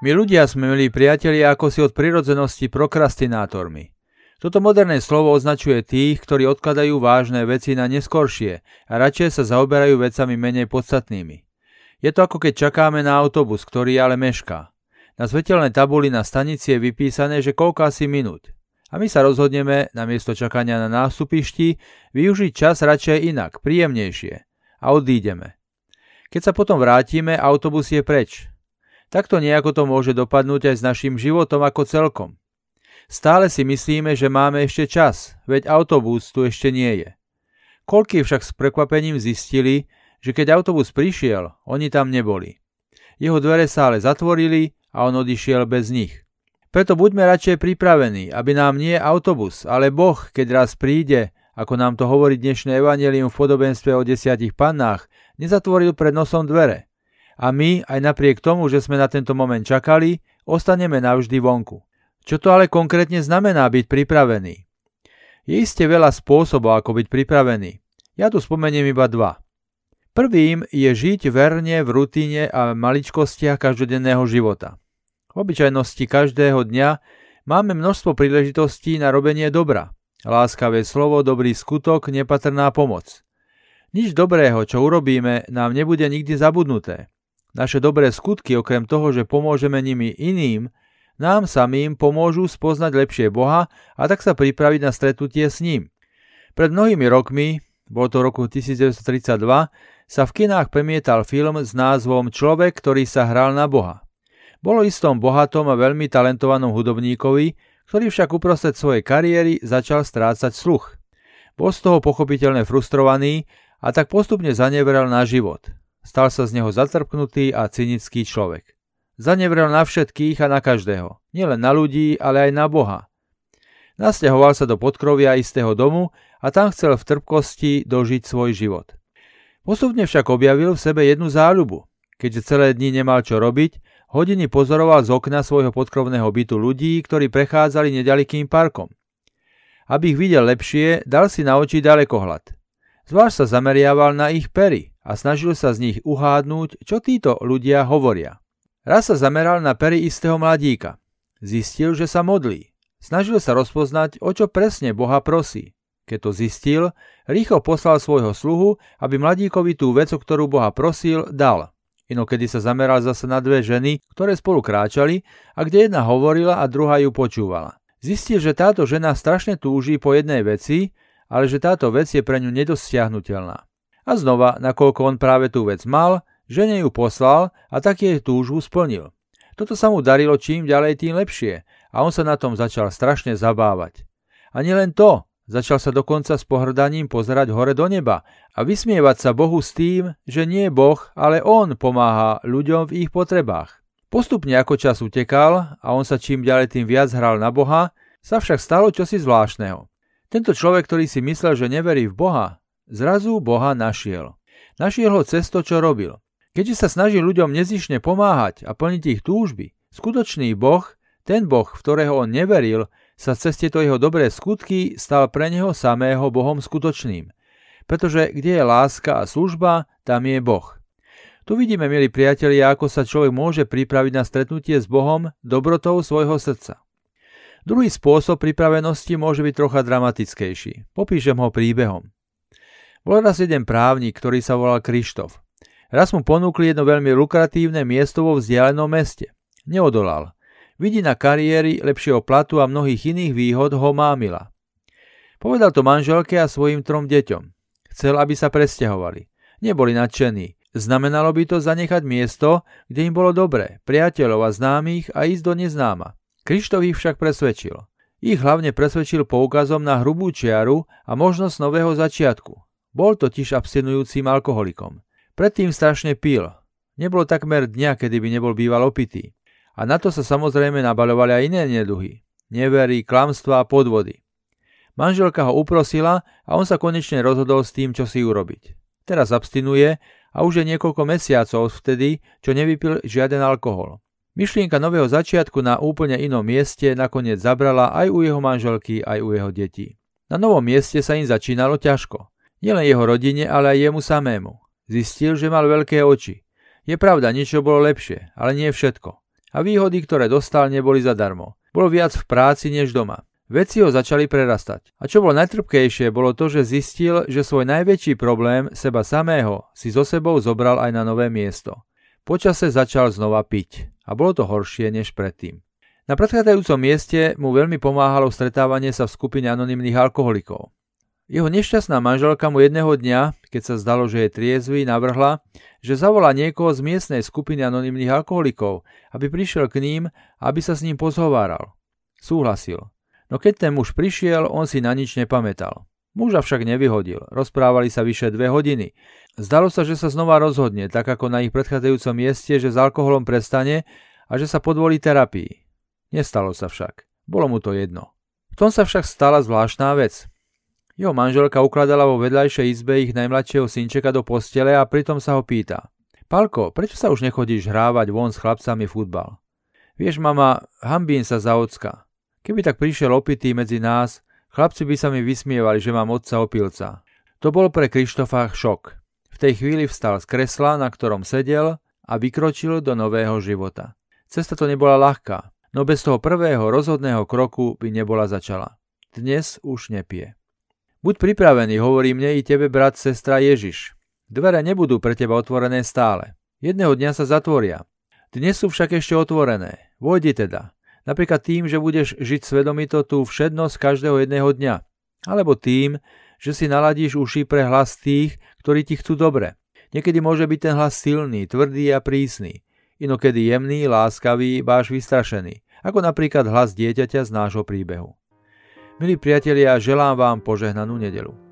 My ľudia sme, milí priatelia, ako si od prirodzenosti prokrastinátormi. Toto moderné slovo označuje tých, ktorí odkladajú vážne veci na neskoršie a radšej sa zaoberajú vecami menej podstatnými. Je to ako keď čakáme na autobus, ktorý ale mešká. Na svetelnej tabuli na stanici je vypísané, že koľko asi minút. A my sa rozhodneme, namiesto čakania na nástupišti, využiť čas radšej inak, príjemnejšie. A odídeme. Keď sa potom vrátime, autobus je preč. Takto nejako to môže dopadnúť aj s našim životom ako celkom. Stále si myslíme, že máme ešte čas, veď autobus tu ešte nie je. Koľký však s prekvapením zistili, že keď autobus prišiel, oni tam neboli. Jeho dvere sa ale zatvorili a on odišiel bez nich. Preto buďme radšej pripravení, aby nám nie autobus, ale Boh, keď raz príde, ako nám to hovorí dnešné evanelium v podobenstve o desiatich pannách, nezatvoril pred nosom dvere, a my, aj napriek tomu, že sme na tento moment čakali, ostaneme navždy vonku. Čo to ale konkrétne znamená byť pripravený? Je iste veľa spôsobov, ako byť pripravený. Ja tu spomeniem iba dva. Prvým je žiť verne v rutine a maličkostiach každodenného života. V obyčajnosti každého dňa máme množstvo príležitostí na robenie dobra. Láskavé slovo, dobrý skutok, nepatrná pomoc. Nič dobrého, čo urobíme, nám nebude nikdy zabudnuté. Naše dobré skutky, okrem toho, že pomôžeme nimi iným, nám samým pomôžu spoznať lepšie Boha a tak sa pripraviť na stretnutie s ním. Pred mnohými rokmi, bol to roku 1932, sa v kinách premietal film s názvom Človek, ktorý sa hral na Boha. Bolo istom bohatom a veľmi talentovanom hudobníkovi, ktorý však uprostred svojej kariéry začal strácať sluch. Bol z toho pochopiteľne frustrovaný a tak postupne zaneveral na život. Stal sa z neho zatrpknutý a cynický človek. Zanevrel na všetkých a na každého. Nielen na ľudí, ale aj na Boha. Nasťahoval sa do podkrovia istého domu a tam chcel v trpkosti dožiť svoj život. Postupne však objavil v sebe jednu záľubu. Keďže celé dni nemal čo robiť, hodiny pozoroval z okna svojho podkrovného bytu ľudí, ktorí prechádzali nedalekým parkom. Aby ich videl lepšie, dal si na oči ďalekohľad. Zvlášť sa zameriaval na ich pery a snažil sa z nich uhádnuť, čo títo ľudia hovoria. Raz sa zameral na pery istého mladíka. Zistil, že sa modlí. Snažil sa rozpoznať, o čo presne Boha prosí. Keď to zistil, rýchlo poslal svojho sluhu, aby mladíkovi tú vec, o ktorú Boha prosil, dal. Inokedy sa zameral zase na dve ženy, ktoré spolu kráčali a kde jedna hovorila a druhá ju počúvala. Zistil, že táto žena strašne túží po jednej veci ale že táto vec je pre ňu nedosiahnutelná. A znova, nakoľko on práve tú vec mal, žene ju poslal a tak jej túžbu splnil. Toto sa mu darilo čím ďalej tým lepšie a on sa na tom začal strašne zabávať. A nielen to, začal sa dokonca s pohrdaním pozerať hore do neba a vysmievať sa Bohu s tým, že nie Boh, ale On pomáha ľuďom v ich potrebách. Postupne ako čas utekal a on sa čím ďalej tým viac hral na Boha, sa však stalo čosi zvláštneho. Tento človek, ktorý si myslel, že neverí v Boha, zrazu Boha našiel. Našiel ho cez to, čo robil. Keďže sa snaží ľuďom nezišne pomáhať a plniť ich túžby, skutočný Boh, ten Boh, v ktorého on neveril, sa cez tieto jeho dobré skutky stal pre neho samého Bohom skutočným. Pretože kde je láska a služba, tam je Boh. Tu vidíme, milí priatelia, ako sa človek môže pripraviť na stretnutie s Bohom dobrotou svojho srdca. Druhý spôsob pripravenosti môže byť trocha dramatickejší. Popíšem ho príbehom. Bol raz jeden právnik, ktorý sa volal Krištof. Raz mu ponúkli jedno veľmi lukratívne miesto vo vzdialenom meste. Neodolal. Vidina kariéry, lepšieho platu a mnohých iných výhod ho mámila. Povedal to manželke a svojim trom deťom. Chcel, aby sa presťahovali. Neboli nadšení. Znamenalo by to zanechať miesto, kde im bolo dobre, priateľov a známych a ísť do neznáma. Krištof ich však presvedčil. Ich hlavne presvedčil poukazom na hrubú čiaru a možnosť nového začiatku. Bol totiž abstinujúcim alkoholikom. Predtým strašne pil. Nebolo takmer dňa, kedy by nebol býval opitý. A na to sa samozrejme nabaľovali aj iné neduhy. Nevery, klamstva a podvody. Manželka ho uprosila a on sa konečne rozhodol s tým, čo si urobiť. Teraz abstinuje a už je niekoľko mesiacov vtedy, čo nevypil žiaden alkohol. Myšlienka nového začiatku na úplne inom mieste nakoniec zabrala aj u jeho manželky, aj u jeho detí. Na novom mieste sa im začínalo ťažko. Nielen jeho rodine, ale aj jemu samému. Zistil, že mal veľké oči. Je pravda, niečo bolo lepšie, ale nie všetko. A výhody, ktoré dostal, neboli zadarmo. Bol viac v práci než doma. Veci ho začali prerastať. A čo bolo najtrpkejšie, bolo to, že zistil, že svoj najväčší problém, seba samého, si so sebou zobral aj na nové miesto. Počase začal znova piť. A bolo to horšie než predtým. Na predchádzajúcom mieste mu veľmi pomáhalo stretávanie sa v skupine anonimných alkoholikov. Jeho nešťastná manželka mu jedného dňa, keď sa zdalo, že je triezvy, navrhla, že zavolá niekoho z miestnej skupiny anonimných alkoholikov, aby prišiel k ním aby sa s ním pozhováral. Súhlasil. No keď ten muž prišiel, on si na nič nepamätal. Muža však nevyhodil, rozprávali sa vyše dve hodiny. Zdalo sa, že sa znova rozhodne, tak ako na ich predchádzajúcom mieste, že s alkoholom prestane a že sa podvolí terapii. Nestalo sa však. Bolo mu to jedno. V tom sa však stala zvláštna vec. Jeho manželka ukladala vo vedľajšej izbe ich najmladšieho synčeka do postele a pritom sa ho pýta. Palko, prečo sa už nechodíš hrávať von s chlapcami futbal? Vieš, mama, hambím sa za ocka. Keby tak prišiel opitý medzi nás, chlapci by sa mi vysmievali, že mám otca opilca. To bol pre Krištofa šok. V tej chvíli vstal z kresla, na ktorom sedel a vykročil do nového života. Cesta to nebola ľahká, no bez toho prvého rozhodného kroku by nebola začala. Dnes už nepije. Buď pripravený, hovorí mne i tebe brat, sestra Ježiš. Dvere nebudú pre teba otvorené stále. Jedného dňa sa zatvoria. Dnes sú však ešte otvorené. Vojdi teda. Napríklad tým, že budeš žiť svedomito tú všednosť každého jedného dňa. Alebo tým, že si naladíš uši pre hlas tých, ktorí ti chcú dobre. Niekedy môže byť ten hlas silný, tvrdý a prísny. Inokedy jemný, láskavý, báš vystrašený. Ako napríklad hlas dieťaťa z nášho príbehu. Milí priatelia, želám vám požehnanú nedelu.